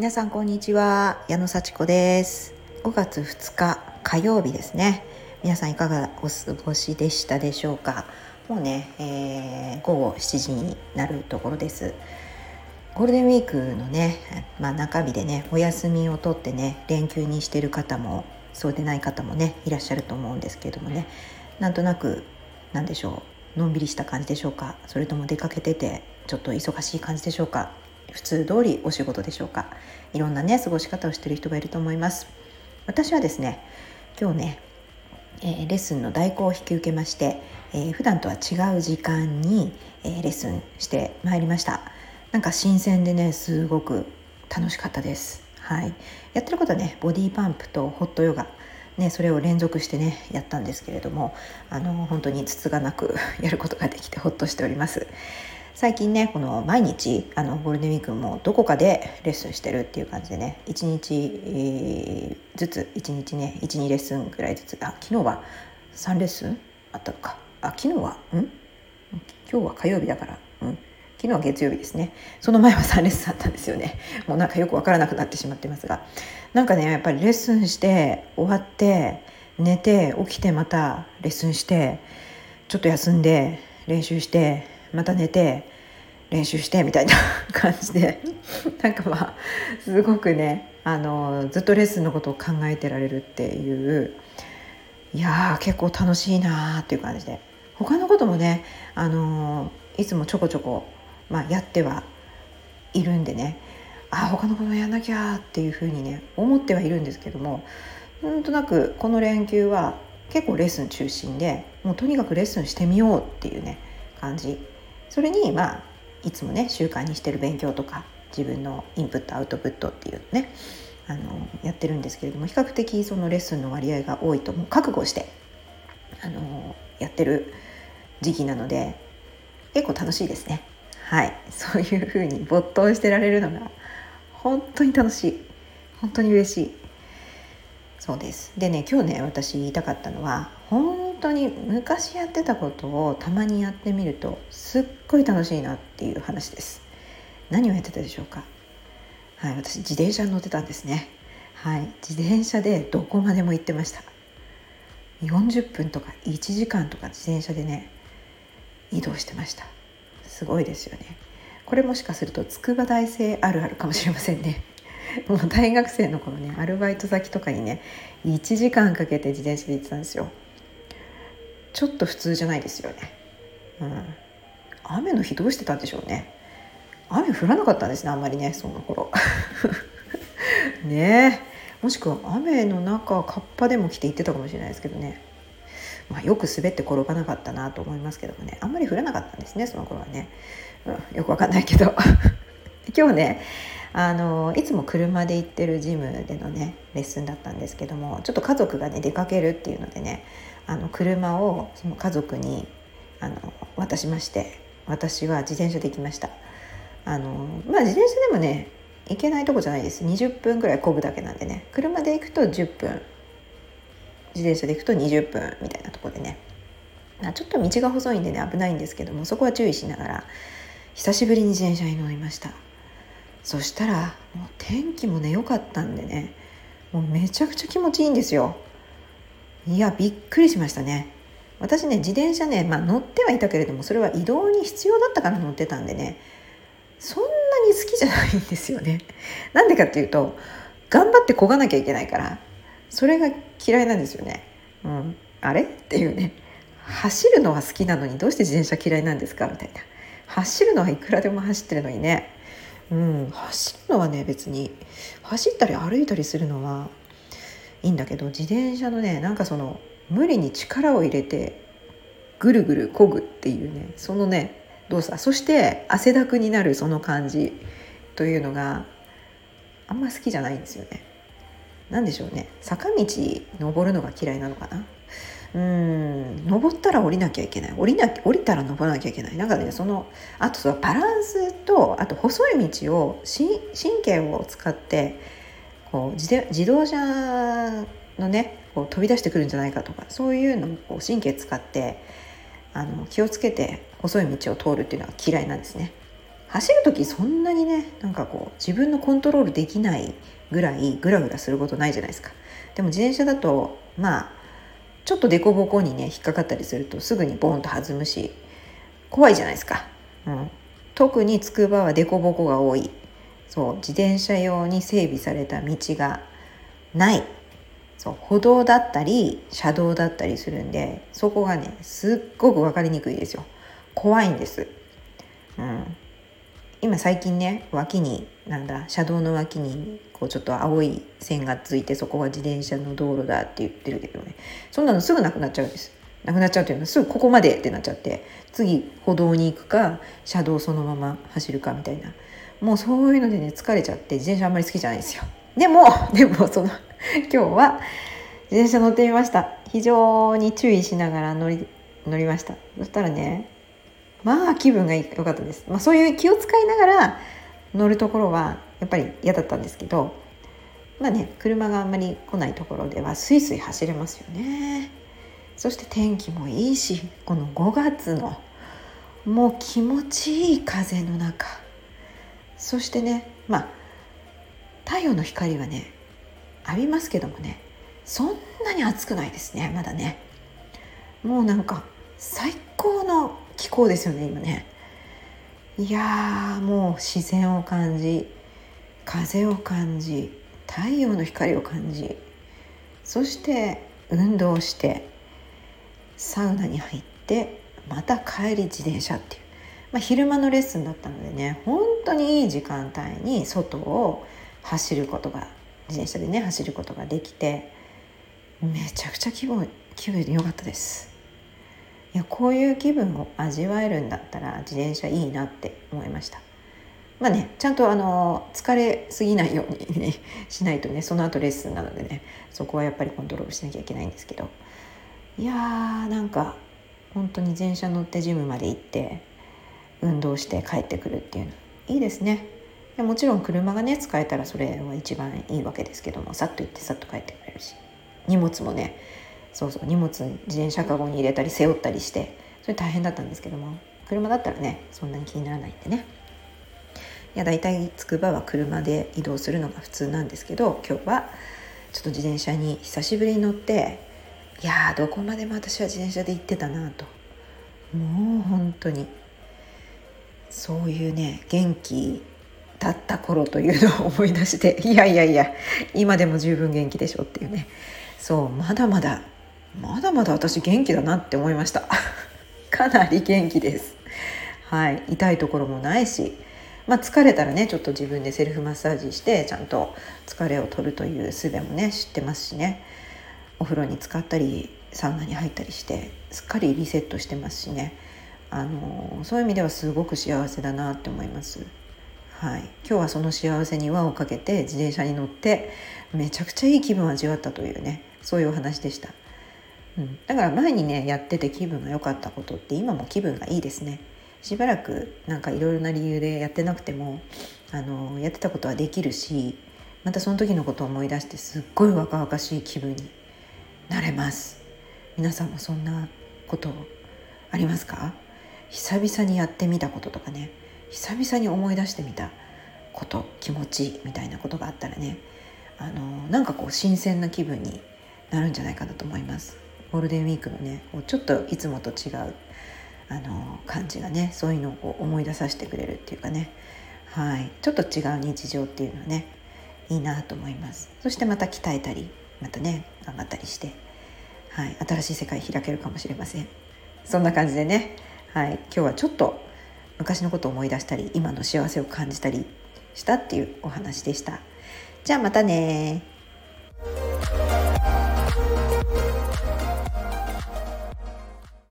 皆さんこんにちは。矢野幸子です。5月2日火曜日ですね。皆さんいかがお過ごしでしたでしょうか。もうね、えー、午後7時になるところです。ゴールデンウィークのね、まあ、中日でねお休みを取ってね連休にしてる方もそうでない方もねいらっしゃると思うんですけれどもね。なんとなくなんでしょう。のんびりした感じでしょうか。それとも出かけててちょっと忙しい感じでしょうか。普通通りお仕事でしょうか？いろんなね過ごし方をしてる人がいると思います。私はですね今日ね、えー、レッスンの代行を引き受けまして、えー、普段とは違う時間に、えー、レッスンしてまいりました。なんか新鮮でねすごく楽しかったです。はい。やってることはねボディパンプとホットヨガ。ね、それを連続してねやったんですけれどもあの本当につつがなく やることができてほっとしております。最近ねこの毎日あのゴールデンウィークもどこかでレッスンしてるっていう感じでね1日ずつ1日ね12レッスンぐらいずつあ昨日は3レッスンあったのか。あ昨日はん？今日は火曜日だからうん？昨日は月曜日ですね。その前は3レッスンあったんですよね。もうなんかよくわからなくなってしまってますが。なんかねやっぱりレッスンして終わって寝て起きてまたレッスンしてちょっと休んで練習してまた寝て練習してみたいな 感じで。なんかまあすごくねあのずっとレッスンのことを考えてられるっていう。いや結構楽しいなーっていう感じで。他のこともねあのいつもちょこちょこ、まあ、やってはいるんでね。あ他のことやんなきゃっていうふうにね思ってはいるんですけども。なんとなくこの連休は結構レッスン中心でもうとにかくレッスンしてみようっていうね感じ。それにまあいつもね習慣にしてる勉強とか自分のインプットアウトプットっていうねあのやってるんですけれども比較的そのレッスンの割合が多いともう覚悟してあのやってる時期なので結構楽しいですね。はい。そういうふうに没頭してられるのが本当に楽しい。本当に嬉しい。そうです。でね今日ね私言いたかったのは本当に昔やってたことをたまにやってみるとすっごい楽しいなっていう話です。何をやってたでしょうか？はい私自転車に乗ってたんですね。はい自転車でどこまでも行ってました。40分とか1時間とか自転車でね移動してました。すごいですよね。これもしかすると筑波大生あるあるかもしれませんね。もう大学生の頃ねアルバイト先とかにね1時間かけて自転車で行ってたんですよ。ちょっと普通じゃないですよね。うん、雨の日どうしてたんでしょうね。雨降らなかったんですねあんまりねその頃。ねえもしくは雨の中カッパでも着て行ってたかもしれないですけどね。まあ、よく滑って転ばなかったなと思いますけどもねあんまり降らなかったんですねその頃はね、うん、よくわかんないけど 今日ねあのいつも車で行ってるジムでのねレッスンだったんですけどもちょっと家族がね出かけるっていうのでねあの車をその家族にあの渡しまして私は自転車で行きました。あのまあ自転車でもね行けないとこじゃないです。20分ぐらい漕ぐだけなんでね。車で行くと10分。自転車で行くと20分みたいなとこでね。ちょっと道が細いんでね危ないんですけどもそこは注意しながら久しぶりに自転車に乗りました。そしたらもう天気もね良かったんでねもうめちゃくちゃ気持ちいいんですよ。いやびっくりしましたね。私ね自転車ね、まあ、乗ってはいたけれどもそれは移動に必要だったから乗ってたんでね。そんなに好きじゃないんですよね。なんでかっていうと頑張って漕がなきゃいけないからそれが嫌いなんですよね。うんあれ？っていうね。走るのは好きなのにどうして自転車嫌いなんですか？みたいな。走るのはいくらでも走ってるのにね。うん走るのはね別に走ったり歩いたりするのはいいんだけど自転車のねなんかその無理に力を入れてぐるぐる漕ぐっていうねそのね動作。そして汗だくになるその感じというのがあんま好きじゃないんですよね。何でしょうね。坂道登るのが嫌いなのかな？うん登ったら降りなきゃいけない。降りな降りたら登らなきゃいけない。なんかねそのあとそのバランスとあと細い道を神経を使ってこう自自動車のねこう飛び出してくるんじゃないかとかそういうのをこう神経使ってあの気をつけて細い道を通るっていうのは嫌いなんですね。走る時そんなにねなんかこう自分のコントロールできないぐらいグラグラすることないじゃないですか。でも自転車だとまあちょっと凸凹にね引っかかったりするとすぐにボンと弾むし怖いじゃないですか、うん、特につくばは凸凹が多い。そう自転車用に整備された道がない。そう歩道だったり車道だったりするんでそこがねすっごく分かりにくいですよ。怖いんです、うん、今最近ね脇になんだ車道の脇にこうちょっと青い線がついてそこが自転車の道路だって言ってるけどね。そんなのすぐなくなっちゃうんです。なくなっちゃうというのはすぐここまでってなっちゃって次歩道に行くか車道そのまま走るかみたいな。もうそういうのでね疲れちゃって自転車あんまり好きじゃないですよ。でも でもその今日は自転車乗ってみました。非常に注意しながら乗り乗りました。そしたらねまあ気分が良かったです、まあ、そういう気を使いながら乗るところはやっぱり嫌だったんですけどまあね車があんまり来ないところではスイスイ走れますよね。そして天気もいいしこの5月のもう気持ちいい風の中。そしてねまあ太陽の光はね浴びますけどもねそんなに暑くないですねまだね。もうなんか最高の気候ですよね今ね。いやもう自然を感じ風を感じ太陽の光を感じそして運動してサウナに入ってまた帰り自転車っていう、まあ、昼間のレッスンだったのでね本当にいい時間帯に外を走ることが自転車でね走ることができてめちゃくちゃ気分気分良かったです。いやこういう気分を味わえるんだったら自転車いいなって思いました。まあねちゃんとあの疲れすぎないように、ね、しないとねその後レッスンなのでねそこはやっぱりコントロールしなきゃいけないんですけど。いやーなんか本当に自転車乗ってジムまで行って運動して帰ってくるっていうの。いいですね。もちろん車がね使えたらそれは一番いいわけですけどもさっと行ってさっと帰ってくれるし。荷物もねそうそう荷物自転車かごに入れたり背負ったりしてそれ大変だったんですけども車だったらねそんなに気にならないんでね。いや大体つくばは車で移動するのが普通なんですけど今日はちょっと自転車に久しぶりに乗っていやどこまでも私は自転車で行ってたなと。もう本当に。そういうね元気だった頃というのを思い出していやいやいや今でも十分元気でしょっていうね。そうまだまだまだまだ私元気だなって思いました。かなり元気です。はい痛いところもないしまあ、疲れたらねちょっと自分でセルフマッサージしてちゃんと疲れを取るという術もね知ってますしね。お風呂に浸かったりサウナに入ったりしてすっかりリセットしてますしね。あのそういう意味ではすごく幸せだなって思います。はい、今日はその幸せに輪をかけて自転車に乗ってめちゃくちゃいい気分を味わったというねそういうお話でした、うん、だから前にねやってて気分が良かったことって今も気分がいいですね。しばらくなんかいろいろな理由でやってなくてもあのやってたことはできるしまたその時のことを思い出してすっごい若々しい気分になれます。皆さんもそんなことありますか？久々にやってみたこととかね。久々に思い出してみたこと気持ちみたいなことがあったらね。あのなんかこう新鮮な気分になるんじゃないかなと思います。ゴールデンウィークのねちょっといつもと違うあの感じがねそういうのをこう思い出させてくれるっていうかね。はい。ちょっと違う日常っていうのはねいいなと思います。そしてまた鍛えたりまたね頑張ったりして、はい、新しい世界開けるかもしれません。そんな感じでね、はい、今日はちょっと昔のことを思い出したり今の幸せを感じたりしたっていうお話でした。じゃあまたね